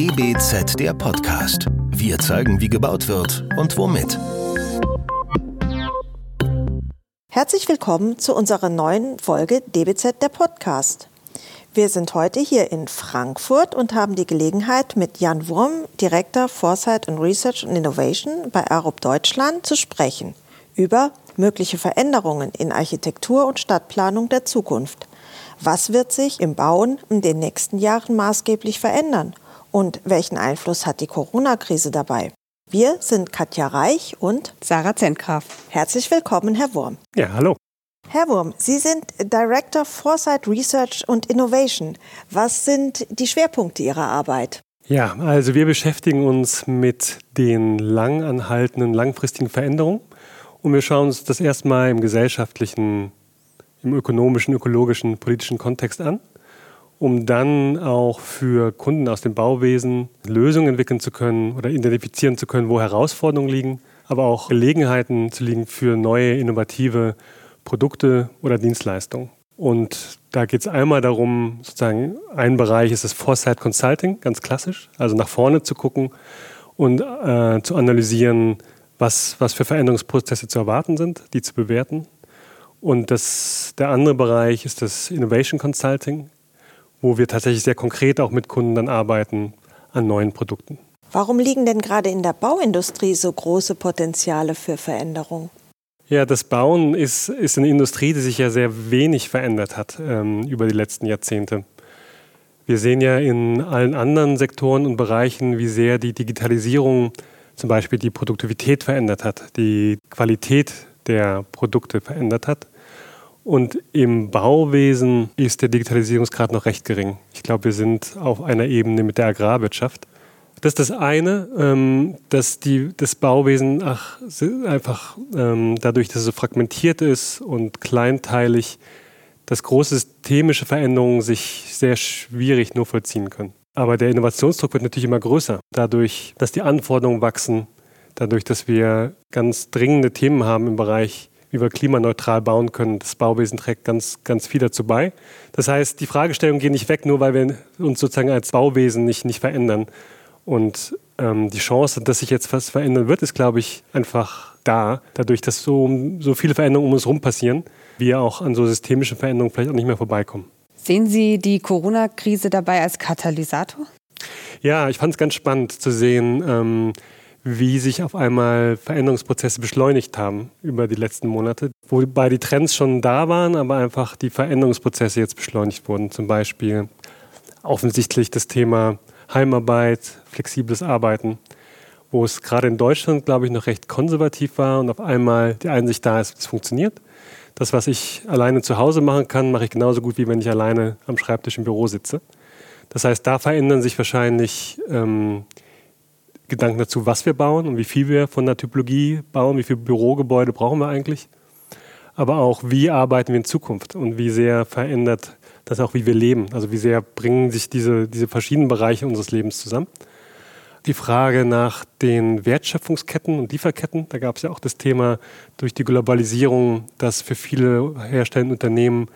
DBZ der Podcast. Wir zeigen, wie gebaut wird und womit. Herzlich willkommen zu unserer neuen Folge DBZ der Podcast. Wir sind heute hier in Frankfurt und haben die Gelegenheit, mit Jan Wurm, Direktor Foresight and Research and Innovation bei Arup Deutschland, zu sprechen über mögliche Veränderungen in Architektur und Stadtplanung der Zukunft. Was wird sich im Bauen in den nächsten Jahren maßgeblich verändern? Und welchen Einfluss hat die Corona-Krise dabei? Wir sind Katja Reich und Sarah Zentgraf. Herzlich willkommen, Herr Wurm. Ja, hallo. Herr Wurm, Sie sind Director Foresight Research und Innovation. Was sind die Schwerpunkte Ihrer Arbeit? Ja, also wir beschäftigen uns mit den lang anhaltenden, langfristigen Veränderungen und wir schauen uns das erstmal im gesellschaftlichen im ökonomischen, ökologischen, politischen Kontext an, um dann auch für Kunden aus dem Bauwesen Lösungen entwickeln zu können oder identifizieren zu können, wo Herausforderungen liegen, aber auch Gelegenheiten zu liegen für neue, innovative Produkte oder Dienstleistungen. Und da geht es einmal darum, sozusagen, ein Bereich ist das Foresight Consulting, ganz klassisch, also nach vorne zu gucken und äh, zu analysieren, was, was für Veränderungsprozesse zu erwarten sind, die zu bewerten und das, der andere Bereich ist das Innovation Consulting, wo wir tatsächlich sehr konkret auch mit Kunden dann arbeiten an neuen Produkten. Warum liegen denn gerade in der Bauindustrie so große Potenziale für Veränderung? Ja, das Bauen ist, ist eine Industrie, die sich ja sehr wenig verändert hat ähm, über die letzten Jahrzehnte. Wir sehen ja in allen anderen Sektoren und Bereichen, wie sehr die Digitalisierung zum Beispiel die Produktivität verändert hat, die Qualität der Produkte verändert hat. Und im Bauwesen ist der Digitalisierungsgrad noch recht gering. Ich glaube, wir sind auf einer Ebene mit der Agrarwirtschaft. Das ist das eine, ähm, dass die, das Bauwesen ach, einfach ähm, dadurch, dass es so fragmentiert ist und kleinteilig, dass große systemische Veränderungen sich sehr schwierig nur vollziehen können. Aber der Innovationsdruck wird natürlich immer größer, dadurch, dass die Anforderungen wachsen, dadurch, dass wir ganz dringende Themen haben im Bereich wie wir klimaneutral bauen können. Das Bauwesen trägt ganz, ganz viel dazu bei. Das heißt, die Fragestellungen gehen nicht weg, nur weil wir uns sozusagen als Bauwesen nicht, nicht verändern. Und ähm, die Chance, dass sich jetzt was verändern wird, ist, glaube ich, einfach da. Dadurch, dass so, so viele Veränderungen um uns herum passieren, wir auch an so systemischen Veränderungen vielleicht auch nicht mehr vorbeikommen. Sehen Sie die Corona-Krise dabei als Katalysator? Ja, ich fand es ganz spannend zu sehen, ähm, wie sich auf einmal Veränderungsprozesse beschleunigt haben über die letzten Monate, wobei die Trends schon da waren, aber einfach die Veränderungsprozesse jetzt beschleunigt wurden. Zum Beispiel offensichtlich das Thema Heimarbeit, flexibles Arbeiten, wo es gerade in Deutschland, glaube ich, noch recht konservativ war und auf einmal die Einsicht da ist, es funktioniert. Das, was ich alleine zu Hause machen kann, mache ich genauso gut, wie wenn ich alleine am Schreibtisch im Büro sitze. Das heißt, da verändern sich wahrscheinlich ähm, Gedanken dazu, was wir bauen und wie viel wir von der Typologie bauen, wie viele Bürogebäude brauchen wir eigentlich. Aber auch, wie arbeiten wir in Zukunft und wie sehr verändert das auch, wie wir leben. Also wie sehr bringen sich diese, diese verschiedenen Bereiche unseres Lebens zusammen. Die Frage nach den Wertschöpfungsketten und Lieferketten, da gab es ja auch das Thema durch die Globalisierung, dass für viele herstellende Unternehmen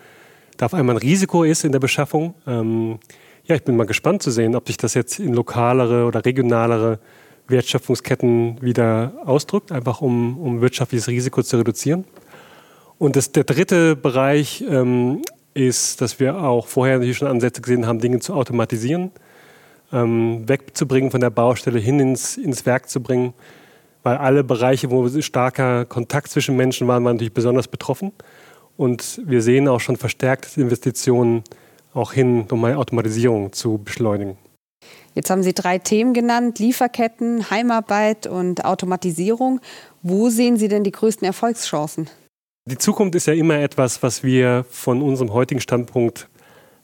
da auf einmal ein Risiko ist in der Beschaffung. Ähm, ja, ich bin mal gespannt zu sehen, ob sich das jetzt in lokalere oder regionalere Wertschöpfungsketten wieder ausdrückt, einfach um, um wirtschaftliches Risiko zu reduzieren. Und das, der dritte Bereich ähm, ist, dass wir auch vorher natürlich schon Ansätze gesehen haben, Dinge zu automatisieren, ähm, wegzubringen von der Baustelle hin ins, ins Werk zu bringen, weil alle Bereiche, wo starker Kontakt zwischen Menschen waren, waren natürlich besonders betroffen. Und wir sehen auch schon verstärkte Investitionen auch hin, um eine Automatisierung zu beschleunigen. Jetzt haben Sie drei Themen genannt, Lieferketten, Heimarbeit und Automatisierung. Wo sehen Sie denn die größten Erfolgschancen? Die Zukunft ist ja immer etwas, was wir von unserem heutigen Standpunkt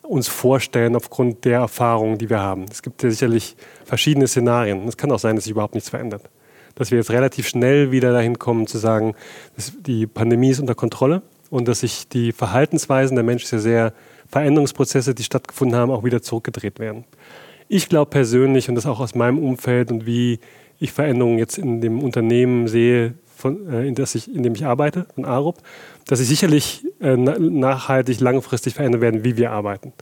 uns vorstellen aufgrund der Erfahrungen, die wir haben. Es gibt ja sicherlich verschiedene Szenarien. Es kann auch sein, dass sich überhaupt nichts verändert. Dass wir jetzt relativ schnell wieder dahin kommen zu sagen, die Pandemie ist unter Kontrolle und dass sich die Verhaltensweisen der Menschen sehr Veränderungsprozesse, die stattgefunden haben, auch wieder zurückgedreht werden. Ich glaube persönlich, und das auch aus meinem Umfeld und wie ich Veränderungen jetzt in dem Unternehmen sehe, von, äh, in, das ich, in dem ich arbeite, von ARUP, dass sich sicherlich äh, nachhaltig, langfristig verändern werden, wie wir arbeiten.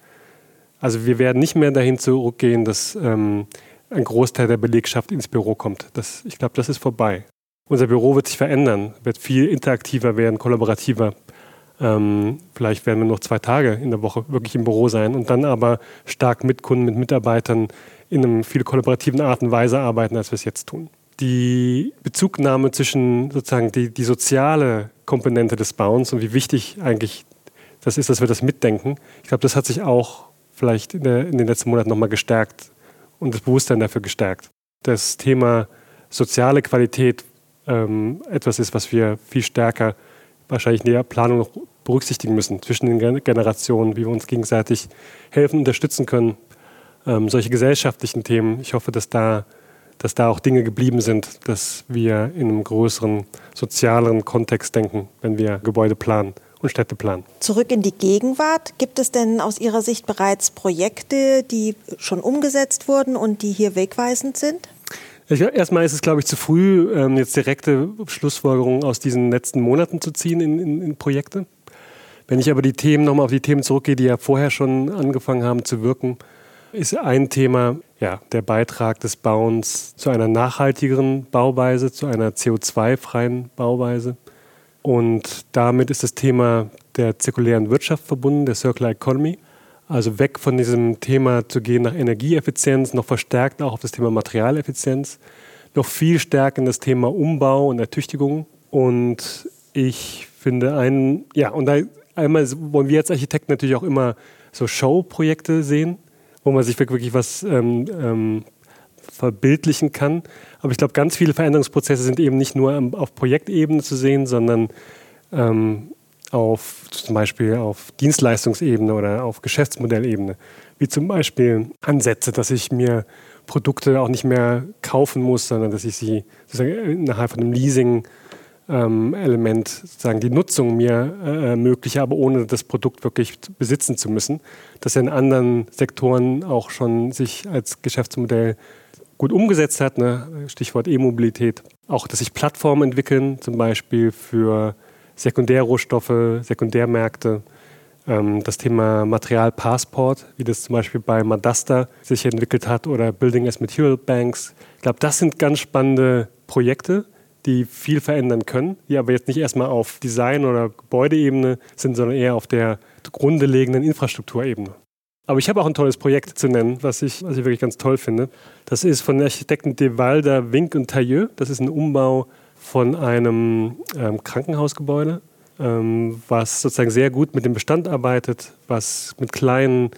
Also wir werden nicht mehr dahin zurückgehen, dass ähm, ein Großteil der Belegschaft ins Büro kommt. Das, ich glaube, das ist vorbei. Unser Büro wird sich verändern, wird viel interaktiver werden, kollaborativer. Ähm, vielleicht werden wir noch zwei Tage in der Woche wirklich im Büro sein und dann aber stark mit Kunden, mit Mitarbeitern in einer viel kollaborativen Art und Weise arbeiten, als wir es jetzt tun. Die Bezugnahme zwischen sozusagen die, die soziale Komponente des Bauens und wie wichtig eigentlich das ist, dass wir das mitdenken. Ich glaube, das hat sich auch vielleicht in, der, in den letzten Monaten nochmal gestärkt und das Bewusstsein dafür gestärkt. Das Thema soziale Qualität ähm, etwas ist, was wir viel stärker wahrscheinlich in der Planung noch berücksichtigen müssen zwischen den Generationen, wie wir uns gegenseitig helfen, unterstützen können. Ähm, solche gesellschaftlichen Themen. Ich hoffe, dass da, dass da auch Dinge geblieben sind, dass wir in einem größeren sozialeren Kontext denken, wenn wir Gebäude planen und Städte planen. Zurück in die Gegenwart. Gibt es denn aus Ihrer Sicht bereits Projekte, die schon umgesetzt wurden und die hier wegweisend sind? Erstmal ist es, glaube ich, zu früh, ähm, jetzt direkte Schlussfolgerungen aus diesen letzten Monaten zu ziehen in, in, in Projekte. Wenn ich aber die Themen nochmal auf die Themen zurückgehe, die ja vorher schon angefangen haben zu wirken, ist ein Thema ja, der Beitrag des Bauens zu einer nachhaltigeren Bauweise, zu einer CO2-freien Bauweise. Und damit ist das Thema der zirkulären Wirtschaft verbunden, der Circular Economy. Also weg von diesem Thema zu gehen nach Energieeffizienz, noch verstärkt auch auf das Thema Materialeffizienz, noch viel stärker in das Thema Umbau und Ertüchtigung. Und ich finde einen, ja, und da einmal wollen wir als Architekten natürlich auch immer so Show-Projekte sehen, wo man sich wirklich was ähm, ähm, verbildlichen kann. Aber ich glaube, ganz viele Veränderungsprozesse sind eben nicht nur auf Projektebene zu sehen, sondern ähm, auf zum Beispiel auf Dienstleistungsebene oder auf Geschäftsmodellebene. Wie zum Beispiel Ansätze, dass ich mir Produkte auch nicht mehr kaufen muss, sondern dass ich sie innerhalb von einem Leasing ähm, Element sozusagen die Nutzung mir äh, ermögliche, aber ohne das Produkt wirklich besitzen zu müssen. Das in anderen Sektoren auch schon sich als Geschäftsmodell gut umgesetzt hat, ne? Stichwort E-Mobilität. Auch, dass sich Plattformen entwickeln, zum Beispiel für Sekundärrohstoffe, Sekundärmärkte. Ähm, das Thema Materialpassport, wie das zum Beispiel bei Madasta sich entwickelt hat oder Building as Material Banks. Ich glaube, das sind ganz spannende Projekte, die viel verändern können, die aber jetzt nicht erstmal auf Design- oder Gebäudeebene sind, sondern eher auf der grundlegenden Infrastrukturebene. Aber ich habe auch ein tolles Projekt zu nennen, was ich, was ich wirklich ganz toll finde. Das ist von den Architekten De Walder, Wink und Tailleux. Das ist ein Umbau von einem ähm, Krankenhausgebäude, ähm, was sozusagen sehr gut mit dem Bestand arbeitet, was mit kleinen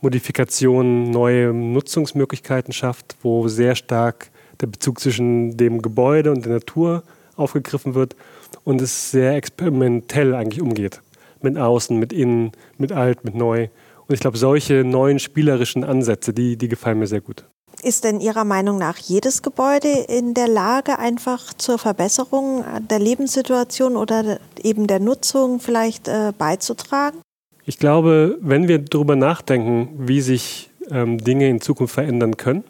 Modifikationen neue Nutzungsmöglichkeiten schafft, wo sehr stark der Bezug zwischen dem Gebäude und der Natur aufgegriffen wird und es sehr experimentell eigentlich umgeht. Mit Außen, mit Innen, mit Alt, mit Neu. Und ich glaube, solche neuen spielerischen Ansätze, die, die gefallen mir sehr gut. Ist denn Ihrer Meinung nach jedes Gebäude in der Lage, einfach zur Verbesserung der Lebenssituation oder eben der Nutzung vielleicht äh, beizutragen? Ich glaube, wenn wir darüber nachdenken, wie sich ähm, Dinge in Zukunft verändern können,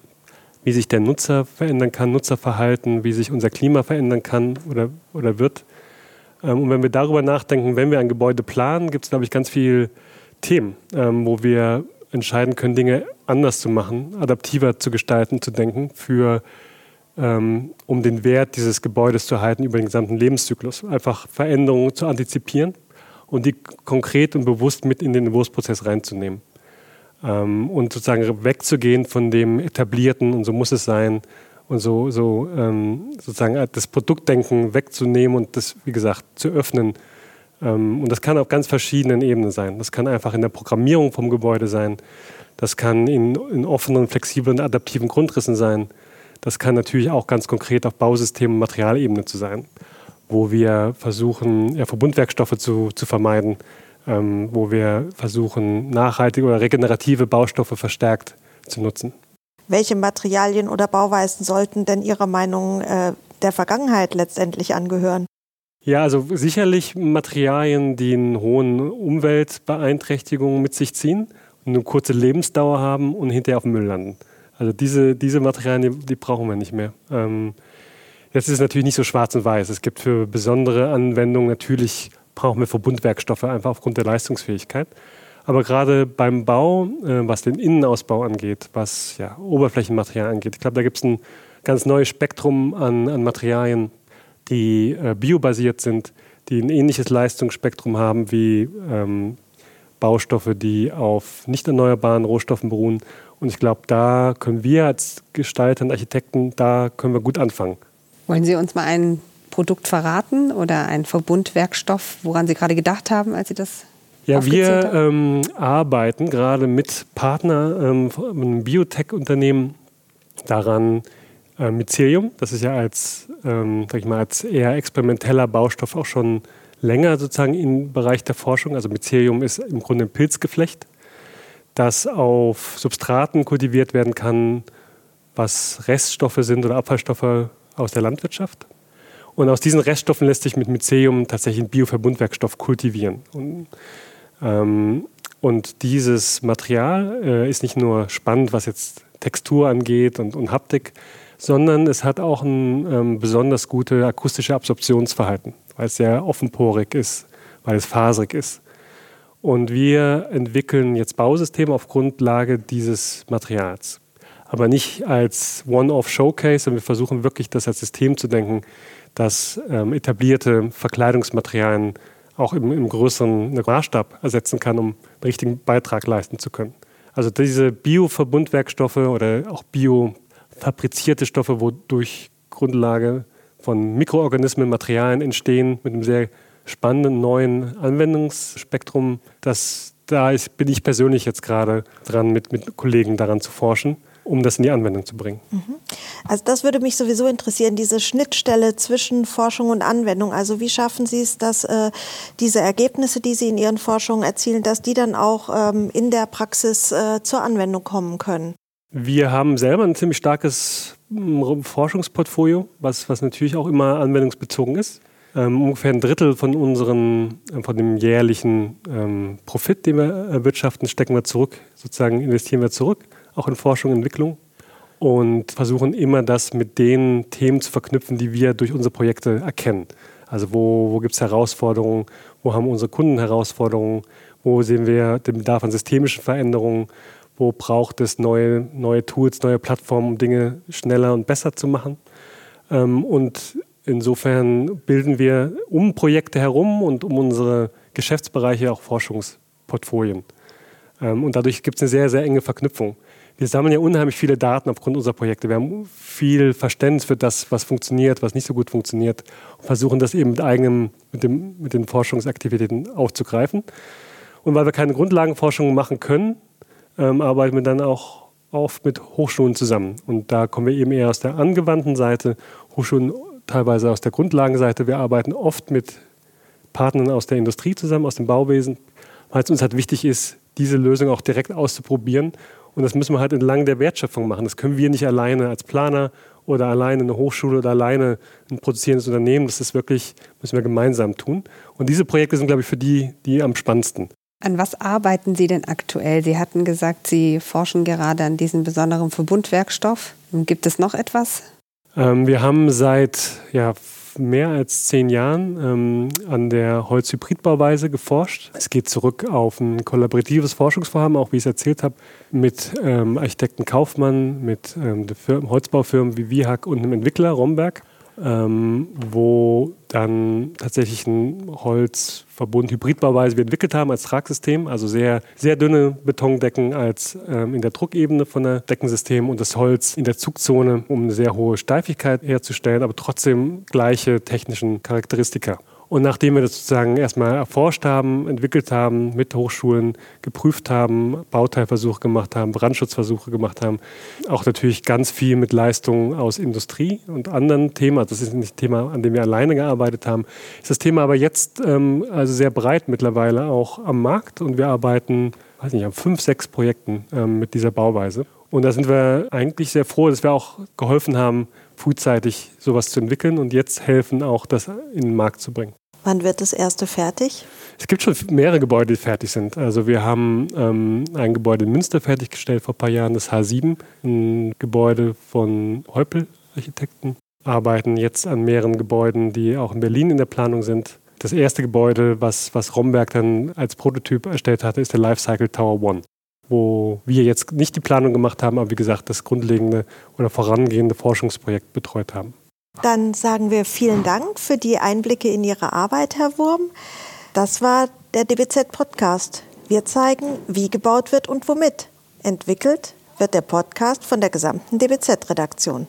wie sich der Nutzer verändern kann, Nutzerverhalten, wie sich unser Klima verändern kann oder, oder wird. Ähm, und wenn wir darüber nachdenken, wenn wir ein Gebäude planen, gibt es, glaube ich, ganz viel Themen, ähm, wo wir entscheiden können, Dinge anders zu machen, adaptiver zu gestalten, zu denken, für, ähm, um den Wert dieses Gebäudes zu erhalten über den gesamten Lebenszyklus. Einfach Veränderungen zu antizipieren und die konkret und bewusst mit in den Entwurfsprozess reinzunehmen. Ähm, und sozusagen wegzugehen von dem Etablierten und so muss es sein und so, so ähm, sozusagen das Produktdenken wegzunehmen und das, wie gesagt, zu öffnen ähm, und das kann auf ganz verschiedenen Ebenen sein. Das kann einfach in der Programmierung vom Gebäude sein. Das kann in, in offenen, flexiblen, adaptiven Grundrissen sein. Das kann natürlich auch ganz konkret auf Bausystem- und Materialebene zu sein, wo wir versuchen, ja, Verbundwerkstoffe zu, zu vermeiden, ähm, wo wir versuchen, nachhaltige oder regenerative Baustoffe verstärkt zu nutzen. Welche Materialien oder Bauweisen sollten denn Ihrer Meinung äh, der Vergangenheit letztendlich angehören? Ja, also sicherlich Materialien, die einen hohen Umweltbeeinträchtigungen mit sich ziehen und eine kurze Lebensdauer haben und hinterher auf dem Müll landen. Also diese, diese Materialien, die, die brauchen wir nicht mehr. Ähm, jetzt ist es natürlich nicht so schwarz und weiß. Es gibt für besondere Anwendungen natürlich brauchen wir Verbundwerkstoffe einfach aufgrund der Leistungsfähigkeit. Aber gerade beim Bau, äh, was den Innenausbau angeht, was ja, Oberflächenmaterial angeht, ich glaube, da gibt es ein ganz neues Spektrum an, an Materialien, die äh, biobasiert sind, die ein ähnliches Leistungsspektrum haben wie ähm, Baustoffe, die auf nicht erneuerbaren Rohstoffen beruhen. Und ich glaube, da können wir als Gestalter und Architekten, da können wir gut anfangen. Wollen Sie uns mal ein Produkt verraten oder ein Verbundwerkstoff, woran Sie gerade gedacht haben, als Sie das ja, wir ähm, arbeiten gerade mit Partnern, ähm, einem Biotech-Unternehmen daran, äh, Mycelium, das ist ja als, ähm, ich mal, als eher experimenteller Baustoff auch schon länger sozusagen im Bereich der Forschung. Also Mycelium ist im Grunde ein Pilzgeflecht, das auf Substraten kultiviert werden kann, was Reststoffe sind oder Abfallstoffe aus der Landwirtschaft. Und aus diesen Reststoffen lässt sich mit Mycelium tatsächlich ein Bioverbundwerkstoff kultivieren. Und, ähm, und dieses Material äh, ist nicht nur spannend, was jetzt Textur angeht und, und Haptik, sondern es hat auch ein ähm, besonders gutes akustisches Absorptionsverhalten, weil es sehr offenporig ist, weil es faserig ist. Und wir entwickeln jetzt Bausysteme auf Grundlage dieses Materials. Aber nicht als One-Off-Showcase, sondern wir versuchen wirklich das als System zu denken, das ähm, etablierte Verkleidungsmaterialien auch im, im größeren Maßstab ersetzen kann, um einen richtigen Beitrag leisten zu können. Also diese Bio-Verbundwerkstoffe oder auch Bio- fabrizierte Stoffe, wodurch Grundlage von Mikroorganismen, Materialien entstehen mit einem sehr spannenden neuen Anwendungsspektrum. Das, da ist, bin ich persönlich jetzt gerade dran, mit, mit Kollegen daran zu forschen um das in die Anwendung zu bringen. Mhm. Also das würde mich sowieso interessieren, diese Schnittstelle zwischen Forschung und Anwendung. Also wie schaffen Sie es, dass äh, diese Ergebnisse, die Sie in Ihren Forschungen erzielen, dass die dann auch ähm, in der Praxis äh, zur Anwendung kommen können? Wir haben selber ein ziemlich starkes mm, Forschungsportfolio, was, was natürlich auch immer anwendungsbezogen ist. Ähm, ungefähr ein Drittel von unseren, äh, von dem jährlichen ähm, Profit, den wir erwirtschaften, stecken wir zurück, sozusagen investieren wir zurück, auch in Forschung und Entwicklung und versuchen immer das mit den Themen zu verknüpfen, die wir durch unsere Projekte erkennen. Also wo, wo gibt es Herausforderungen, wo haben unsere Kunden Herausforderungen, wo sehen wir den Bedarf an systemischen Veränderungen, wo braucht es neue, neue Tools, neue Plattformen, um Dinge schneller und besser zu machen. Ähm, und insofern bilden wir um Projekte herum und um unsere Geschäftsbereiche auch Forschungsportfolien. Ähm, und dadurch gibt es eine sehr, sehr enge Verknüpfung. Wir sammeln ja unheimlich viele Daten aufgrund unserer Projekte. Wir haben viel Verständnis für das, was funktioniert, was nicht so gut funktioniert und versuchen das eben mit, eigenem, mit, dem, mit den Forschungsaktivitäten aufzugreifen. Und weil wir keine Grundlagenforschung machen können, ähm, arbeiten wir dann auch oft mit Hochschulen zusammen. Und da kommen wir eben eher aus der angewandten Seite, Hochschulen teilweise aus der Grundlagenseite. Wir arbeiten oft mit Partnern aus der Industrie zusammen, aus dem Bauwesen, weil es uns halt wichtig ist, diese Lösung auch direkt auszuprobieren. Und das müssen wir halt entlang der Wertschöpfung machen. Das können wir nicht alleine als Planer oder alleine eine Hochschule oder alleine ein produzierendes Unternehmen. Das ist wirklich, müssen wir gemeinsam tun. Und diese Projekte sind, glaube ich, für die, die am spannendsten. An was arbeiten Sie denn aktuell? Sie hatten gesagt, Sie forschen gerade an diesem besonderen Verbundwerkstoff. Gibt es noch etwas? Ähm, wir haben seit ja, mehr als zehn Jahren ähm, an der Holzhybridbauweise geforscht. Es geht zurück auf ein kollaboratives Forschungsvorhaben, auch wie ich es erzählt habe, mit ähm, Architekten Kaufmann, mit ähm, Holzbaufirmen wie Wihak und einem Entwickler Romberg ähm, wo dann tatsächlich ein Holzverbund Hybridbauweise wir entwickelt haben als Tragsystem, also sehr, sehr dünne Betondecken als ähm, in der Druckebene von der Deckensystem und das Holz in der Zugzone, um eine sehr hohe Steifigkeit herzustellen, aber trotzdem gleiche technischen Charakteristika. Und nachdem wir das sozusagen erstmal erforscht haben, entwickelt haben, mit Hochschulen geprüft haben, Bauteilversuche gemacht haben, Brandschutzversuche gemacht haben, auch natürlich ganz viel mit Leistungen aus Industrie und anderen Themen, also das ist nicht ein Thema, an dem wir alleine gearbeitet haben, ist das Thema aber jetzt ähm, also sehr breit mittlerweile auch am Markt und wir arbeiten, weiß nicht, an fünf, sechs Projekten ähm, mit dieser Bauweise. Und da sind wir eigentlich sehr froh, dass wir auch geholfen haben, frühzeitig sowas zu entwickeln und jetzt helfen, auch das in den Markt zu bringen. Wann wird das erste fertig? Es gibt schon mehrere Gebäude, die fertig sind. Also wir haben ähm, ein Gebäude in Münster fertiggestellt vor ein paar Jahren, das H7, ein Gebäude von Heupel Architekten. Arbeiten jetzt an mehreren Gebäuden, die auch in Berlin in der Planung sind. Das erste Gebäude, was, was Romberg dann als Prototyp erstellt hatte, ist der Lifecycle Tower One, wo wir jetzt nicht die Planung gemacht haben, aber wie gesagt, das grundlegende oder vorangehende Forschungsprojekt betreut haben. Dann sagen wir vielen Dank für die Einblicke in Ihre Arbeit, Herr Wurm. Das war der DBZ-Podcast. Wir zeigen, wie gebaut wird und womit. Entwickelt wird der Podcast von der gesamten DBZ-Redaktion.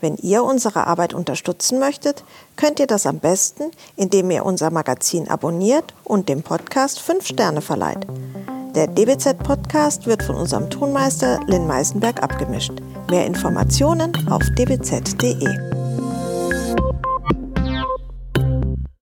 Wenn ihr unsere Arbeit unterstützen möchtet, könnt ihr das am besten, indem ihr unser Magazin abonniert und dem Podcast 5 Sterne verleiht. Der DBZ-Podcast wird von unserem Tonmeister Lynn Meisenberg abgemischt. Mehr Informationen auf dbz.de.